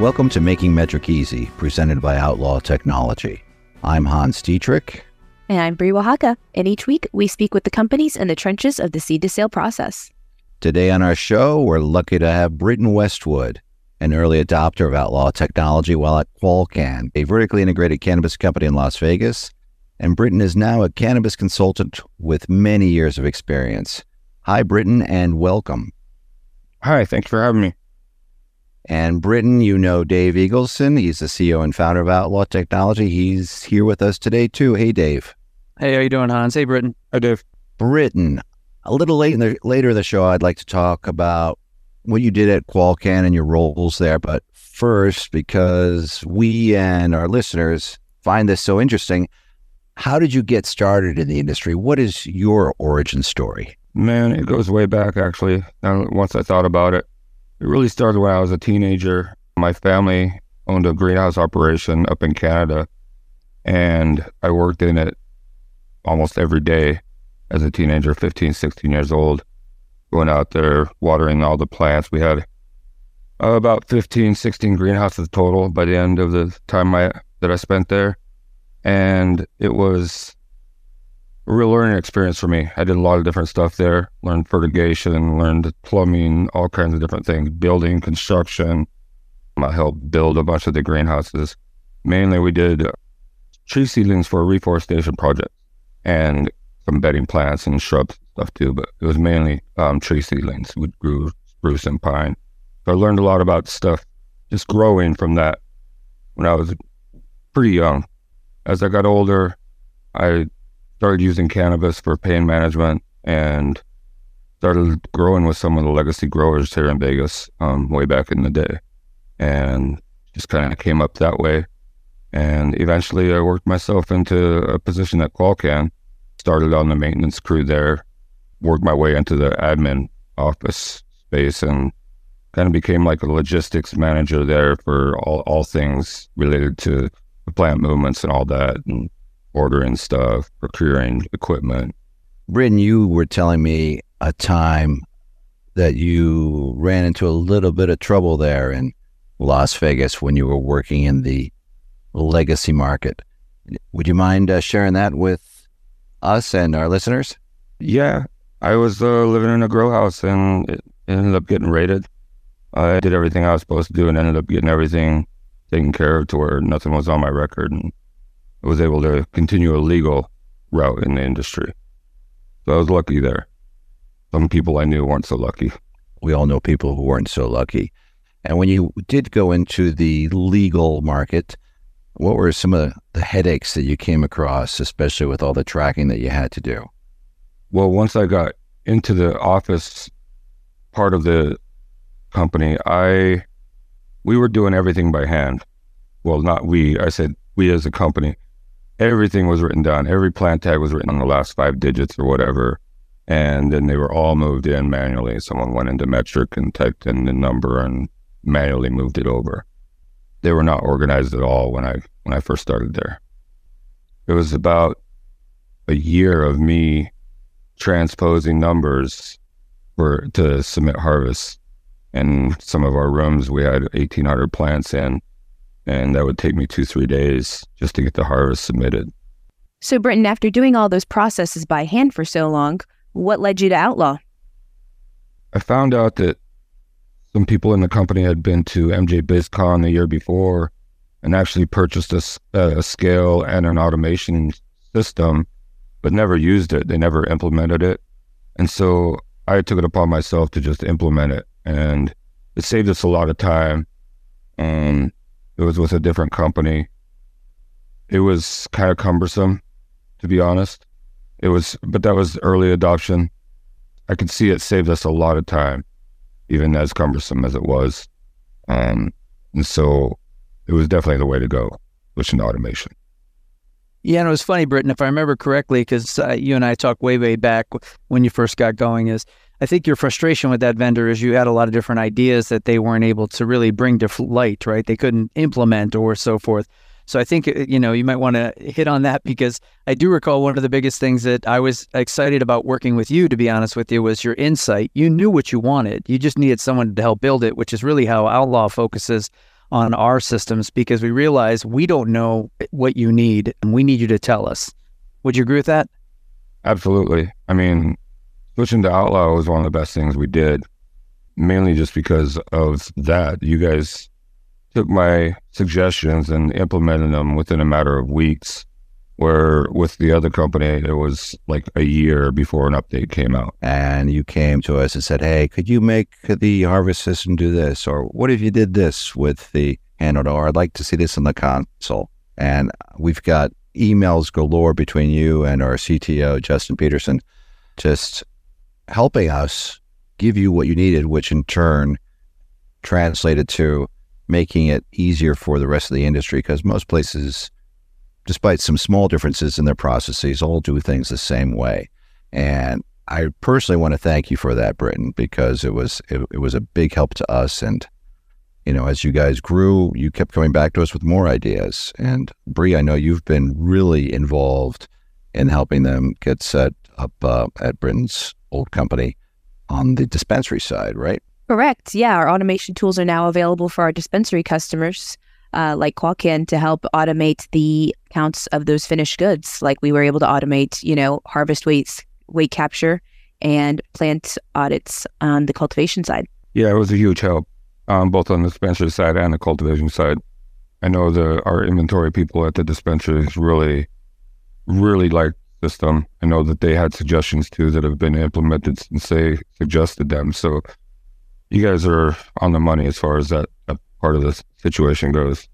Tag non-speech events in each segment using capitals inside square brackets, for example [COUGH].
Welcome to Making Metric Easy, presented by Outlaw Technology. I'm Hans Dietrich. And I'm Brie Oaxaca. And each week, we speak with the companies in the trenches of the seed to sale process. Today on our show, we're lucky to have Britten Westwood, an early adopter of Outlaw Technology while at Qualcan, a vertically integrated cannabis company in Las Vegas. And Britten is now a cannabis consultant with many years of experience. Hi, Britten, and welcome. Hi, thanks for having me. And Britten, you know Dave Eagleson. He's the CEO and founder of Outlaw Technology. He's here with us today, too. Hey, Dave. Hey, how you doing, Hans? Hey, Britten. Hi, Dave. Britten, a little late in the later in the show, I'd like to talk about what you did at Qualcan and your roles there. But first, because we and our listeners find this so interesting, how did you get started in the industry? What is your origin story? Man, it goes way back actually. Uh, once I thought about it, it really started when I was a teenager. My family owned a greenhouse operation up in Canada, and I worked in it almost every day as a teenager, 15, 16 years old, going out there watering all the plants. We had about 15, 16 greenhouses total by the end of the time I, that I spent there. And it was real learning experience for me. I did a lot of different stuff there, learned fertigation, learned plumbing, all kinds of different things, building, construction. I helped build a bunch of the greenhouses. Mainly, we did tree seedlings for a reforestation project and some bedding plants and shrubs stuff too, but it was mainly um, tree seedlings. We grew spruce and pine. So I learned a lot about stuff just growing from that when I was pretty young. As I got older, I started using cannabis for pain management and started growing with some of the legacy growers here in Vegas um, way back in the day. And just kind of came up that way. And eventually I worked myself into a position at Qualcan, started on the maintenance crew there, worked my way into the admin office space and kind of became like a logistics manager there for all, all things related to the plant movements and all that. And ordering stuff, procuring equipment. Britten, you were telling me a time that you ran into a little bit of trouble there in Las Vegas when you were working in the legacy market. Would you mind uh, sharing that with us and our listeners? Yeah, I was uh, living in a grow house and it ended up getting raided. I did everything I was supposed to do and ended up getting everything taken care of to where nothing was on my record. And was able to continue a legal route in the industry. So I was lucky there. Some people I knew weren't so lucky. We all know people who weren't so lucky. And when you did go into the legal market, what were some of the headaches that you came across, especially with all the tracking that you had to do? Well, once I got into the office part of the company, I we were doing everything by hand. Well, not we. I said we as a company everything was written down. Every plant tag was written on the last five digits or whatever. And then they were all moved in manually. Someone went into metric and typed in the number and manually moved it over. They were not organized at all when I when I first started there. It was about a year of me transposing numbers for to submit harvests. And some of our rooms we had eighteen hundred plants in and that would take me two, three days just to get the harvest submitted. So, Britten, after doing all those processes by hand for so long, what led you to Outlaw? I found out that some people in the company had been to MJ BizCon the year before and actually purchased a, a scale and an automation system, but never used it. They never implemented it. And so I took it upon myself to just implement it. And it saved us a lot of time. Um, it was with a different company. It was kind of cumbersome, to be honest. It was, but that was early adoption. I could see it saved us a lot of time, even as cumbersome as it was. Um, and so it was definitely the way to go, switching to automation. Yeah, and it was funny, Britten, if I remember correctly, because uh, you and I talked way, way back when you first got going, is I think your frustration with that vendor is you had a lot of different ideas that they weren't able to really bring to light, right? They couldn't implement or so forth. So I think uh, you know you might want to hit on that because I do recall one of the biggest things that I was excited about working with you to be honest with you was your insight. You knew what you wanted. You just needed someone to help build it, which is really how Outlaw focuses on our systems because we realize we don't know what you need and we need you to tell us. Would you agree with that? Absolutely. I mean, switching to Outlaw was one of the best things we did, mainly just because of that. You guys took my suggestions and implemented them within a matter of weeks. Where with the other company, it was like a year before an update came out. And you came to us and said, Hey, could you make the harvest system do this? Or what if you did this with the handle? Or I'd like to see this in the console. And we've got emails galore between you and our CTO, Justin Peterson, just helping us give you what you needed, which in turn translated to making it easier for the rest of the industry because most places, despite some small differences in their processes, all do things the same way. And I personally want to thank you for that, Britten, because it was it, it was a big help to us. And you know, as you guys grew, you kept coming back to us with more ideas. And Bree, I know you've been really involved in helping them get set up uh, at Britten's old company on the dispensary side, right? Correct. Yeah, our automation tools are now available for our dispensary customers, uh, like Qualcan, to help automate the counts of those finished goods. Like we were able to automate, you know, harvest weights, weight capture, and plant audits on the cultivation side. Yeah, it was a huge help, um, both on the dispensary side and the cultivation side. I know the our inventory people at the dispensaries really, really like system. I know that they had suggestions too that have been implemented since they suggested them. So you guys are on the money as far as that, that part of the situation goes.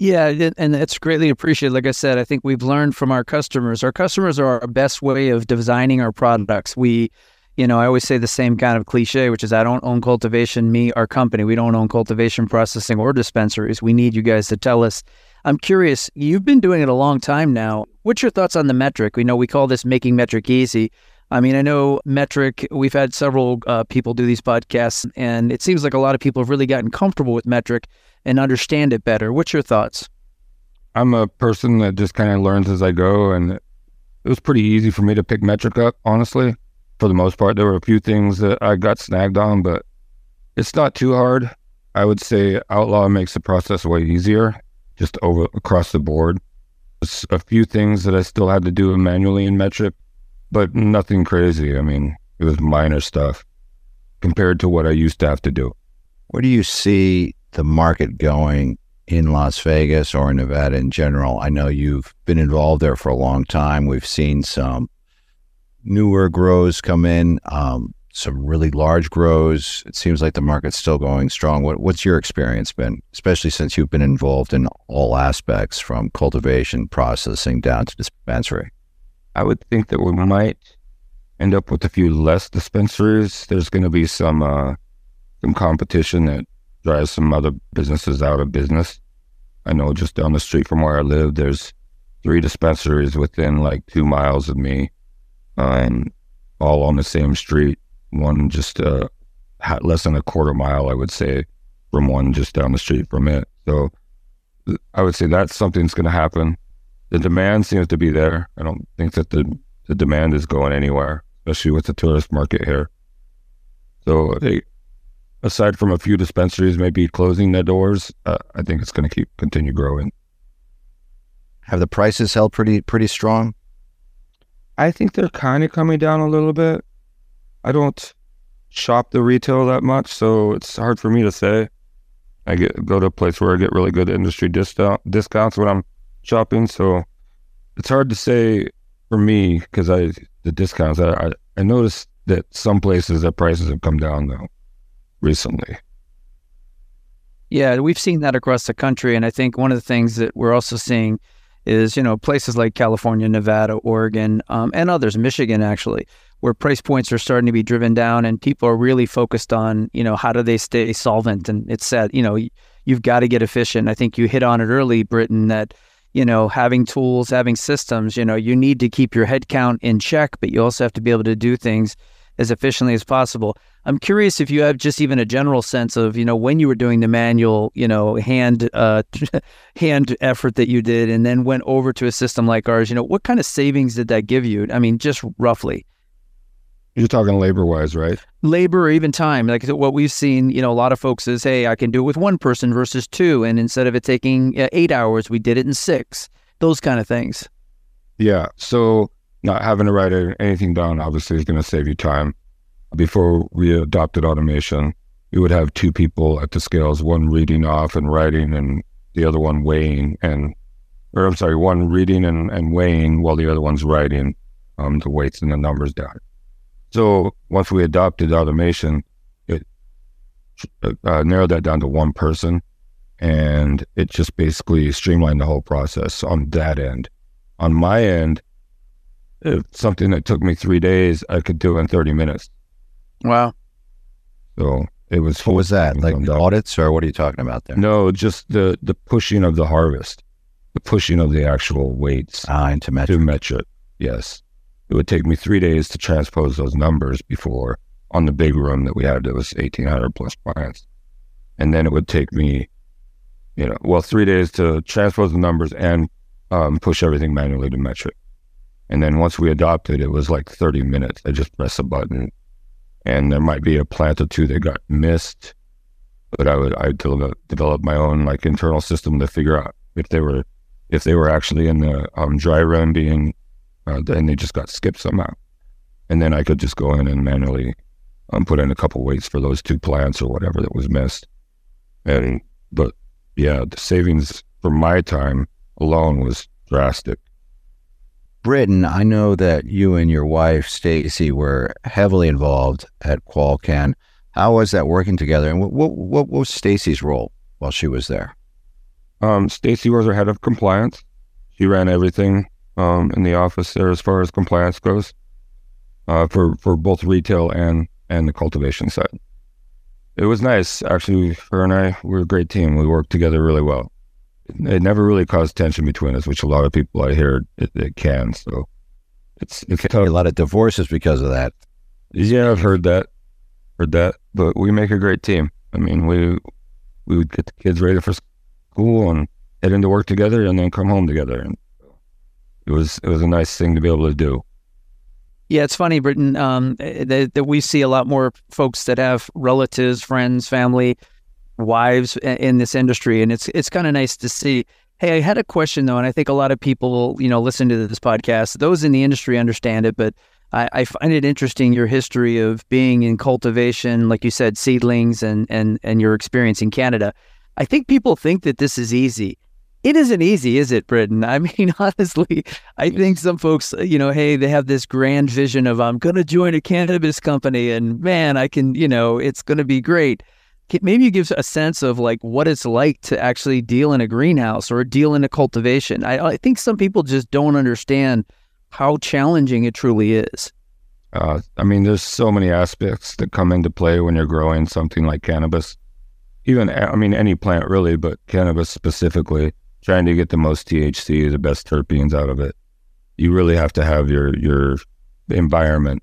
Yeah, and it's greatly appreciated. Like I said, I think we've learned from our customers. Our customers are our best way of designing our products. We, you know, I always say the same kind of cliche, which is I don't own cultivation, me, our company. We don't own cultivation, processing, or dispensaries. We need you guys to tell us. I'm curious, you've been doing it a long time now. What's your thoughts on the metric? We know we call this making metric easy. I mean, I know Metric, we've had several uh, people do these podcasts, and it seems like a lot of people have really gotten comfortable with Metric and understand it better. What's your thoughts? I'm a person that just kind of learns as I go, and it was pretty easy for me to pick Metric up, honestly. For the most part, there were a few things that I got snagged on, but it's not too hard. I would say Outlaw makes the process way easier, just over across the board. A few things that I still had to do manually in Metric, but nothing crazy. I mean, it was minor stuff compared to what I used to have to do. Where do you see the market going in Las Vegas or in Nevada in general? I know you've been involved there for a long time. We've seen some newer grows come in, um, some really large grows. It seems like the market's still going strong. What, what's your experience been, especially since you've been involved in all aspects from cultivation, processing down to dispensary? I would think that we might end up with a few less dispensaries. There's going to be some uh, some competition that drives some other businesses out of business. I know just down the street from where I live, there's three dispensaries within like two miles of me, uh, all on the same street. One just uh, less than a quarter mile, I would say, from one just down the street from it. So I would say that's something that's going to happen the demand seems to be there. I don't think that the, the demand is going anywhere, especially with the tourist market here. So, they, aside from a few dispensaries maybe closing their doors, uh, I think it's going to keep continue growing. Have the prices held pretty pretty strong? I think they're kind of coming down a little bit. I don't shop the retail that much, so it's hard for me to say. I get go to a place where I get really good industry discount discounts when I'm shopping. So it's hard to say for me because I the discounts. I, I I noticed that some places the prices have come down though recently. Yeah, we've seen that across the country, and I think one of the things that we're also seeing is you know places like California, Nevada, Oregon, um, and others, Michigan actually, where price points are starting to be driven down, and people are really focused on you know how do they stay solvent, and it's said you know you've got to get efficient. I think you hit on it early, Britten, that you know, having tools, having systems, you know, you need to keep your headcount in check, but you also have to be able to do things as efficiently as possible. I'm curious if you have just even a general sense of, you know, when you were doing the manual, you know, hand uh, [LAUGHS] hand effort that you did, and then went over to a system like ours. You know, what kind of savings did that give you? I mean, just roughly. You're talking labor wise, right? Labor or even time. Like what we've seen, you know, a lot of folks is, hey, I can do it with one person versus two. And instead of it taking uh, eight hours, we did it in six. Those kind of things. Yeah. So not having to write anything down obviously is going to save you time. Before we adopted automation, we would have two people at the scales, one reading off and writing and the other one weighing and or I'm sorry, one reading and, and weighing while the other one's writing um, the weights and the numbers down. So once we adopted automation, it uh, narrowed that down to one person, and it just basically streamlined the whole process on that end. On my end, something that took me three days, I could do in 30 minutes. Wow. So it was. What was that? Like the audits, or what are you talking about there? No, just the the pushing of the harvest, the pushing of the actual weights ah, into metric. To metric, yes. It would take me three days to transpose those numbers before on the big room that we had. It was 1,800 plus plants. And then it would take me, you know, well, three days to transpose the numbers and um, push everything manually to metric. And then once we adopted, it was like 30 minutes. I just press a button and there might be a plant or two that got missed, but I would, I develop, develop my own like internal system to figure out if they were, if they were actually in the um, dry run being uh, and they just got skipped somehow. And then I could just go in and manually um, put in a couple weights for those two plants or whatever that was missed. And but yeah, the savings for my time alone was drastic. Britten, I know that you and your wife Stacy were heavily involved at Qualcan. How was that working together, and what what, what was Stacy's role while she was there? Um, Stacy was our head of compliance. She ran everything um, in the office there as far as compliance goes uh, for for both retail and and the cultivation side. It was nice actually. Her and I we were a great team. We worked together really well. It, it never really caused tension between us, which a lot of people I hear it, it can. So it's it's tough. a lot of divorces because of that. Yeah, I've heard that, heard that. But we make a great team. I mean, we we would get the kids ready for school and head into work together, and then come home together. And it was it was a nice thing to be able to do. Yeah, it's funny, Britten, um, that, that we see a lot more folks that have relatives, friends, family, wives in this industry, and it's it's kind of nice to see. Hey, I had a question though, and I think a lot of people, you know, listen to this podcast. Those in the industry understand it, but I, I find it interesting your history of being in cultivation, like you said, seedlings, and and and your experience in Canada. I think people think that this is easy it isn't easy, is it, Britten? I mean, [LAUGHS] honestly, I think some folks, you know, hey, they have this grand vision of I'm going to join a cannabis company and man, I can, you know, it's going to be great. Maybe you give a sense of like what it's like to actually deal in a greenhouse or deal in a cultivation. I, I think some people just don't understand how challenging it truly is. Uh, I mean, there's so many aspects that come into play when you're growing something like cannabis. Even, I mean, any plant really, but cannabis specifically trying to get the most THC, the best terpenes out of it. You really have to have your your environment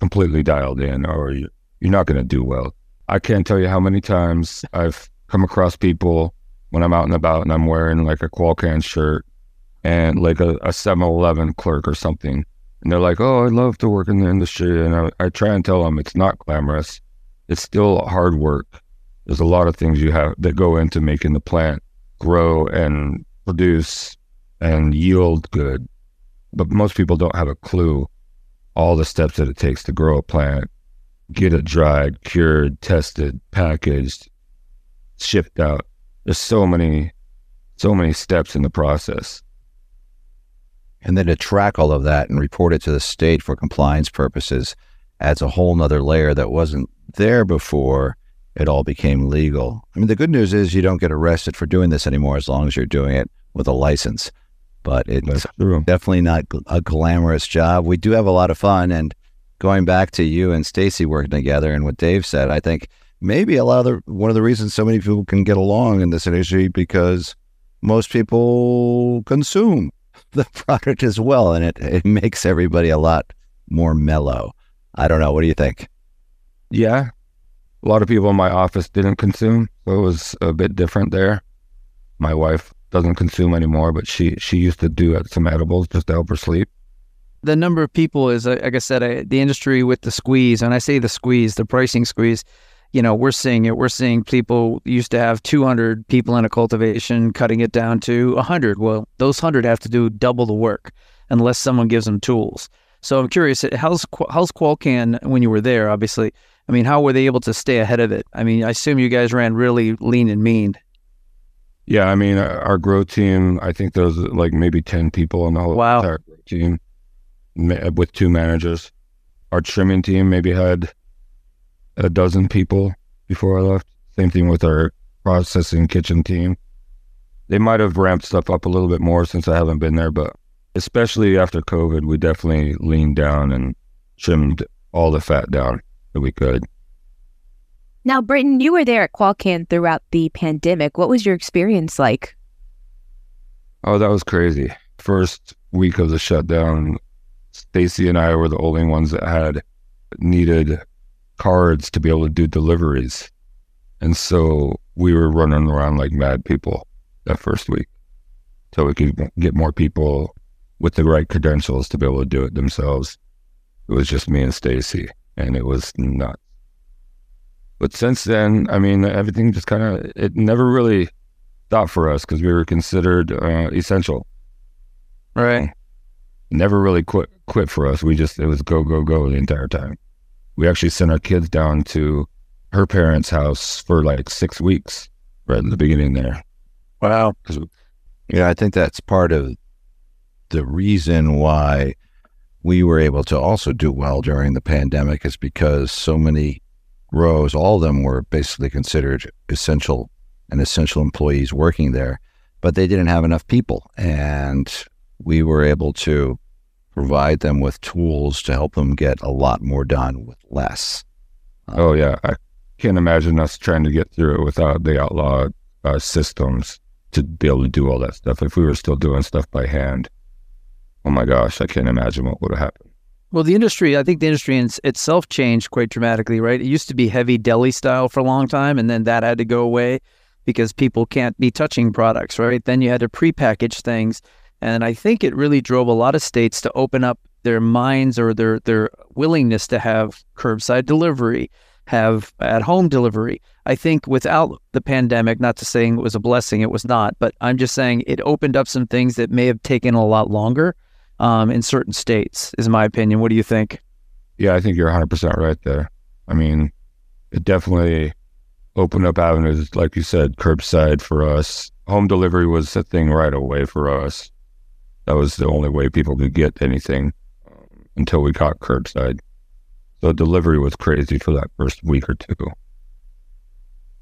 completely dialed in, or you're not going to do well. I can't tell you how many times I've come across people when I'm out and about and I'm wearing like a Qualcan shirt and like a, a 7-Eleven clerk or something. And they're like, oh, I'd love to work in the industry. And I, I try and tell them it's not glamorous. It's still hard work. There's a lot of things you have that go into making the plant grow and produce and yield good. But most people don't have a clue all the steps that it takes to grow a plant, get it dried, cured, tested, packaged, shipped out. There's so many, so many steps in the process. And then to track all of that and report it to the state for compliance purposes adds a whole nother layer that wasn't there before it all became legal. I mean, the good news is you don't get arrested for doing this anymore as long as you're doing it with a license. But it's definitely not a glamorous job. We do have a lot of fun. And going back to you and Stacy working together and what Dave said, I think maybe a lot of the, one of the reasons so many people can get along in this industry because most people consume [LAUGHS] the product as well. And it, it makes everybody a lot more mellow. I don't know. What do you think? Yeah, a lot of people in my office didn't consume, so it was a bit different there. My wife doesn't consume anymore, but she she used to do some edibles just to help her sleep. The number of people is, like I said, I, the industry with the squeeze, and I say the squeeze, the pricing squeeze. You know, we're seeing it. We're seeing people used to have 200 people in a cultivation, cutting it down to 100. Well, those 100 have to do double the work unless someone gives them tools. So I'm curious, how's how's Qualcan when you were there? Obviously, I mean, how were they able to stay ahead of it? I mean, I assume you guys ran really lean and mean. Yeah, I mean, our grow team, I think there was like maybe 10 people on the whole wow. entire team with two managers. Our trimming team maybe had a dozen people before I left. Same thing with our processing kitchen team. They might have ramped stuff up a little bit more since I haven't been there, but especially after COVID, we definitely leaned down and trimmed all the fat down that we could. Now, Britten, you were there at Qualcan throughout the pandemic. What was your experience like? Oh, that was crazy. First week of the shutdown, Stacy and I were the only ones that had needed cards to be able to do deliveries. And so we were running around like mad people that first week. So we could get more people with the right credentials to be able to do it themselves. It was just me and Stacy, and it was nuts. But since then, I mean, everything just kind of, it never really stopped for us because we were considered uh, essential. Right. Never really quit quit for us. We just, it was go, go, go the entire time. We actually sent our kids down to her parents' house for like six weeks right in the beginning there. Wow. Yeah, I think that's part of the reason why we were able to also do well during the pandemic is because so many rows, all of them were basically considered essential and essential employees working there, but they didn't have enough people. And we were able to provide them with tools to help them get a lot more done with less. Um, oh, yeah. I can't imagine us trying to get through it without the outlaw uh, systems to be able to do all that stuff. If we were still doing stuff by hand, oh my gosh, I can't imagine what would have happened. Well, the industry, I think the industry in itself changed quite dramatically, right? It used to be heavy deli style for a long time, and then that had to go away because people can't be touching products, right? Then you had to prepackage things. And I think it really drove a lot of states to open up their minds or their, their willingness to have curbside delivery, have at home delivery. I think without the pandemic, not to saying it was a blessing, it was not, but I'm just saying it opened up some things that may have taken a lot longer um, in certain states, is my opinion. What do you think? Yeah, I think you're 100% right there. I mean, it definitely opened up avenues, like you said, curbside for us. Home delivery was a thing right away for us. That was the only way people could get anything um, until we got curbside. So delivery was crazy for that first week or two.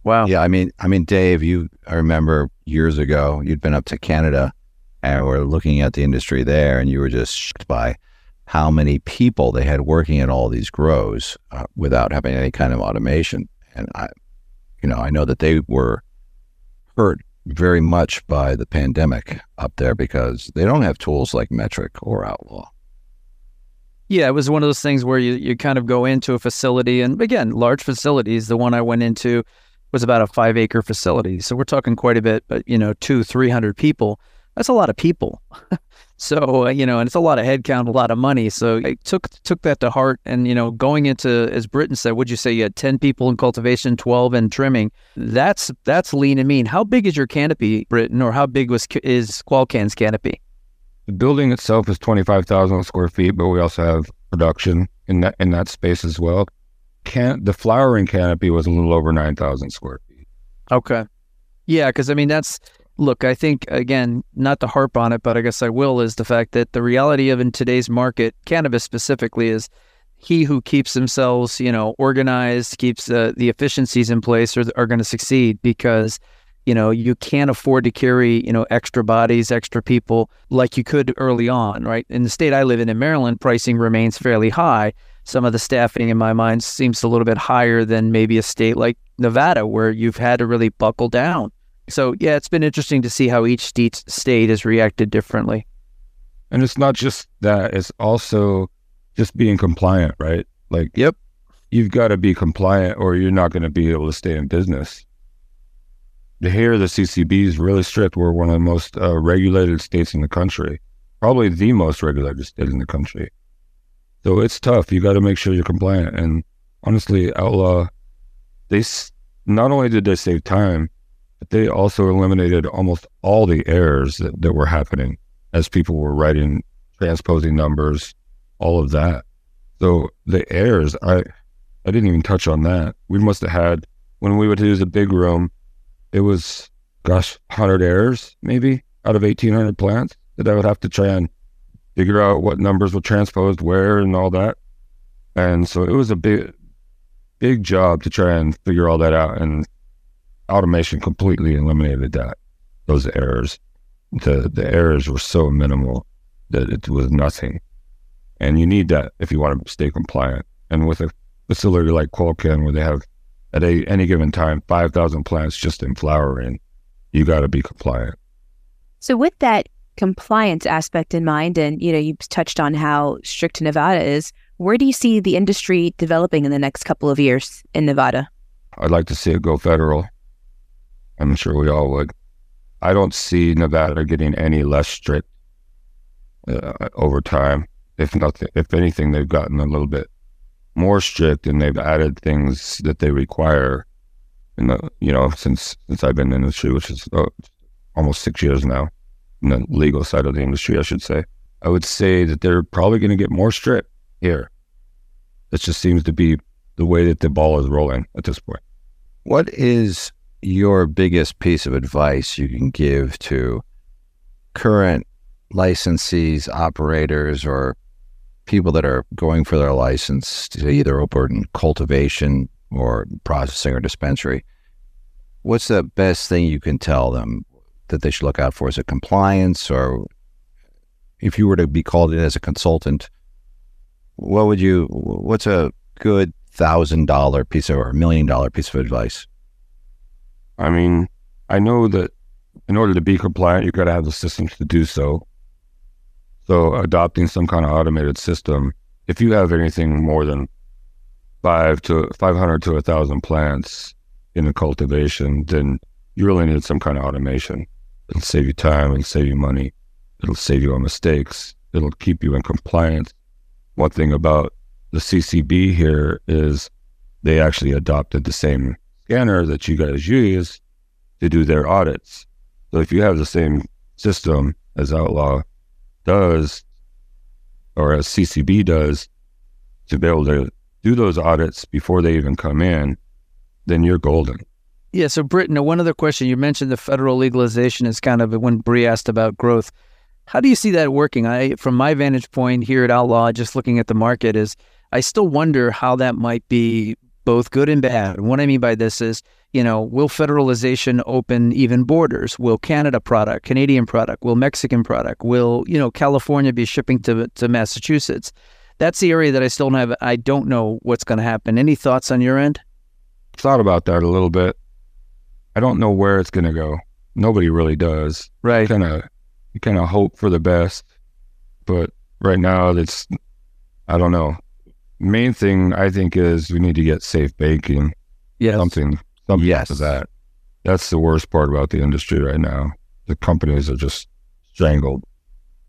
Wow. Yeah, I mean, I mean, Dave, you I remember years ago you'd been up to Canada and we're looking at the industry there, and you were just shocked by how many people they had working at all these grows uh, without having any kind of automation. And I, you know, I know that they were hurt very much by the pandemic up there because they don't have tools like metric or Outlaw. Yeah, it was one of those things where you, you kind of go into a facility, and again, large facilities. The one I went into was about a five acre facility. So we're talking quite a bit, but, you know, two, 300 people that's a lot of people. [LAUGHS] so uh, you know, and it's a lot of headcount, a lot of money. So I took took that to heart, and you know, going into as Britten said, would you say you had ten people in cultivation, twelve in trimming? That's that's lean and mean. How big is your canopy, Britten, or how big was is Qualcan's canopy? The building itself is twenty five thousand square feet, but we also have production in that in that space as well. Can the flowering canopy was a little over nine thousand square feet. Okay. Yeah, because I mean that's look, I think again, not to harp on it, but I guess I will, is the fact that the reality of in today's market, cannabis specifically, is he who keeps themselves, you know, organized, keeps uh, the efficiencies in place, are, are going to succeed because you know you can't afford to carry you know extra bodies extra people like you could early on right? In the state i live in in maryland pricing remains fairly high. Some of the staffing in my mind seems a little bit higher than maybe a state like nevada where you've had to really buckle down so yeah, it's been interesting to see how each state has reacted differently. And it's not just that; it's also just being compliant, right? Like, yep, you've got to be compliant, or you're not going to be able to stay in business. Here, the CCB is really strict. We're one of the most uh, regulated states in the country, probably the most regulated state in the country. So it's tough. You got to make sure you're compliant. And honestly, Outlaw, they not only did they save time, but they also eliminated almost all the errors that, that were happening as people were writing, transposing numbers, all of that. So the errors, I I didn't even touch on that. We must have had when we would use a big room, it was gosh, hundred errors maybe out of eighteen hundred plants that I would have to try and figure out what numbers were transposed where and all that. And so it was a big big job to try and figure all that out. And automation completely eliminated that those errors. The the errors were so minimal that it was nothing. And you need that if you want to stay compliant. And with a facility like Qualcan, where they have at a, any given time 5,000 plants just in flowering, you got to be compliant. So, with that compliance aspect in mind, and you know, you touched on how strict Nevada is. Where do you see the industry developing in the next couple of years in Nevada? I'd like to see it go federal. I'm sure we all would. I don't see Nevada getting any less strict uh, over time. If nothing, if anything, they've gotten a little bit more strict and they've added things that they require. In the you know since since I've been in the industry, which is uh, almost six years now, in the legal side of the industry, I should say. I would say that they're probably going to get more strict here. It just seems to be the way that the ball is rolling at this point. What is your biggest piece of advice you can give to current licensees, operators, or people that are going for their license to either open cultivation or processing or dispensary? What's the best thing you can tell them that they should look out for? Is it compliance, or if you were to be called in as a consultant, what would you? What's a good thousand dollar piece of or a million dollar piece of advice? I mean, I know that in order to be compliant, you've got to have the systems to do so. So, adopting some kind of automated system, if you have anything more than five to 500 to a thousand plants in a cultivation, then you really need some kind of automation. It'll save you time and save you money. It'll save you on mistakes. It'll keep you in compliance. One thing about the CCB here is they actually adopted the same scanner that you guys use to do their audits. So if you have the same system as Outlaw does, or as CCB does, to be able to do those audits before they even come in, then you're golden. Yeah. So, Britten, one other question. You mentioned the federal legalization is kind of when Bree asked about growth. How do you see that working? I, from my vantage point here at Outlaw, just looking at the market, is I still wonder how that might be both good and bad. And what I mean by this is, you know, will federalization open even borders? Will Canada product, Canadian product, will Mexican product, will, you know, California be shipping to, to Massachusetts? That's the area that I still don't have. I don't know what's going to happen. Any thoughts on your end? Thought about that a little bit. I don't know where it's going to go. Nobody really does. Right. Kind of, you kind of hope for the best, but right now it's, I don't know main thing I think is we need to get safe banking. Yes. Something, something yes. to that. That's the worst part about the industry right now. The companies are just strangled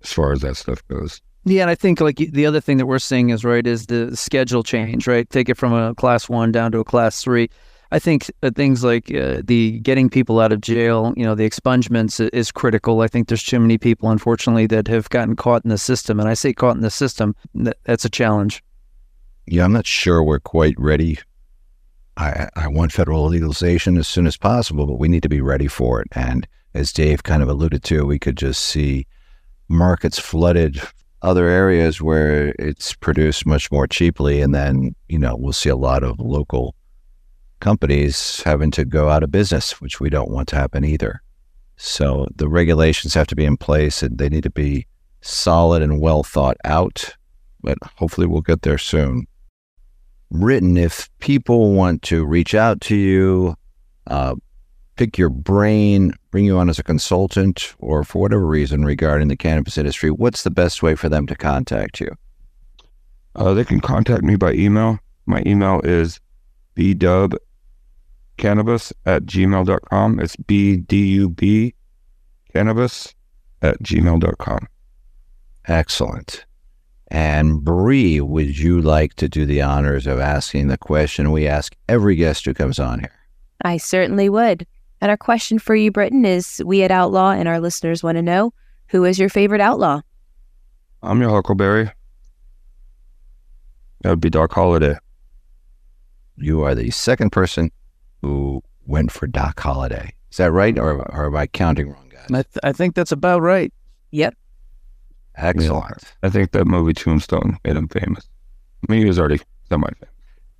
as far as that stuff goes. Yeah, and I think like the other thing that we're seeing is right is the schedule change, right? Take it from a class one down to a class three. I think uh, things like uh, the getting people out of jail, you know, the expungements is critical. I think there's too many people, unfortunately, that have gotten caught in the system, and I say caught in the system. That's a challenge yeah, I'm not sure we're quite ready. I, I want federal legalization as soon as possible, but we need to be ready for it. And as Dave kind of alluded to, we could just see markets flooded other areas where it's produced much more cheaply. And then, you know, we'll see a lot of local companies having to go out of business, which we don't want to happen either. So the regulations have to be in place and they need to be solid and well thought out, but hopefully we'll get there soon Britten if people want to reach out to you, uh, pick your brain, bring you on as a consultant, or for whatever reason regarding the cannabis industry, what's the best way for them to contact you? Uh, they can contact me by email. My email is bdub cannabis at gmail.com. It's B D U B cannabis at gmail.com. Excellent. And Bree, would you like to do the honors of asking the question we ask every guest who comes on here? I certainly would. And our question for you, Britten, is we at Outlaw and our listeners want to know who is your favorite outlaw? I'm your Huckleberry. That would be Doc Holliday. You are the second person who went for Doc Holliday. Is that right? Or, or am I counting wrong, guys? I, th- I think that's about right. Yep. Excellent. I think that movie Tombstone made him famous. I mean, he was already semi-famous.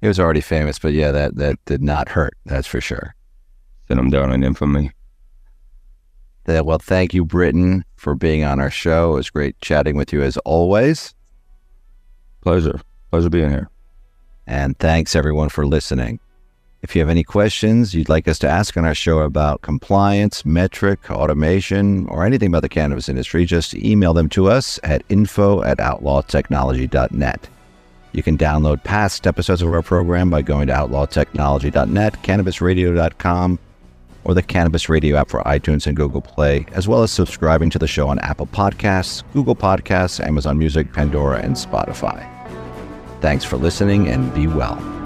He was already famous, but yeah, that, that did not hurt. That's for sure. Sent him down in infamy. Uh, well, thank you, Britten, for being on our show. It was great chatting with you as always. Pleasure. Pleasure being here. And thanks, everyone, for listening. If you have any questions you'd like us to ask on our show about compliance, metric, automation, or anything about the cannabis industry, just email them to us at info at outlawtechnology.net. You can download past episodes of our program by going to outlawtechnology.net, cannabisradio.com, or the Cannabis Radio app for iTunes and Google Play, as well as subscribing to the show on Apple Podcasts, Google Podcasts, Amazon Music, Pandora, and Spotify. Thanks for listening and be well.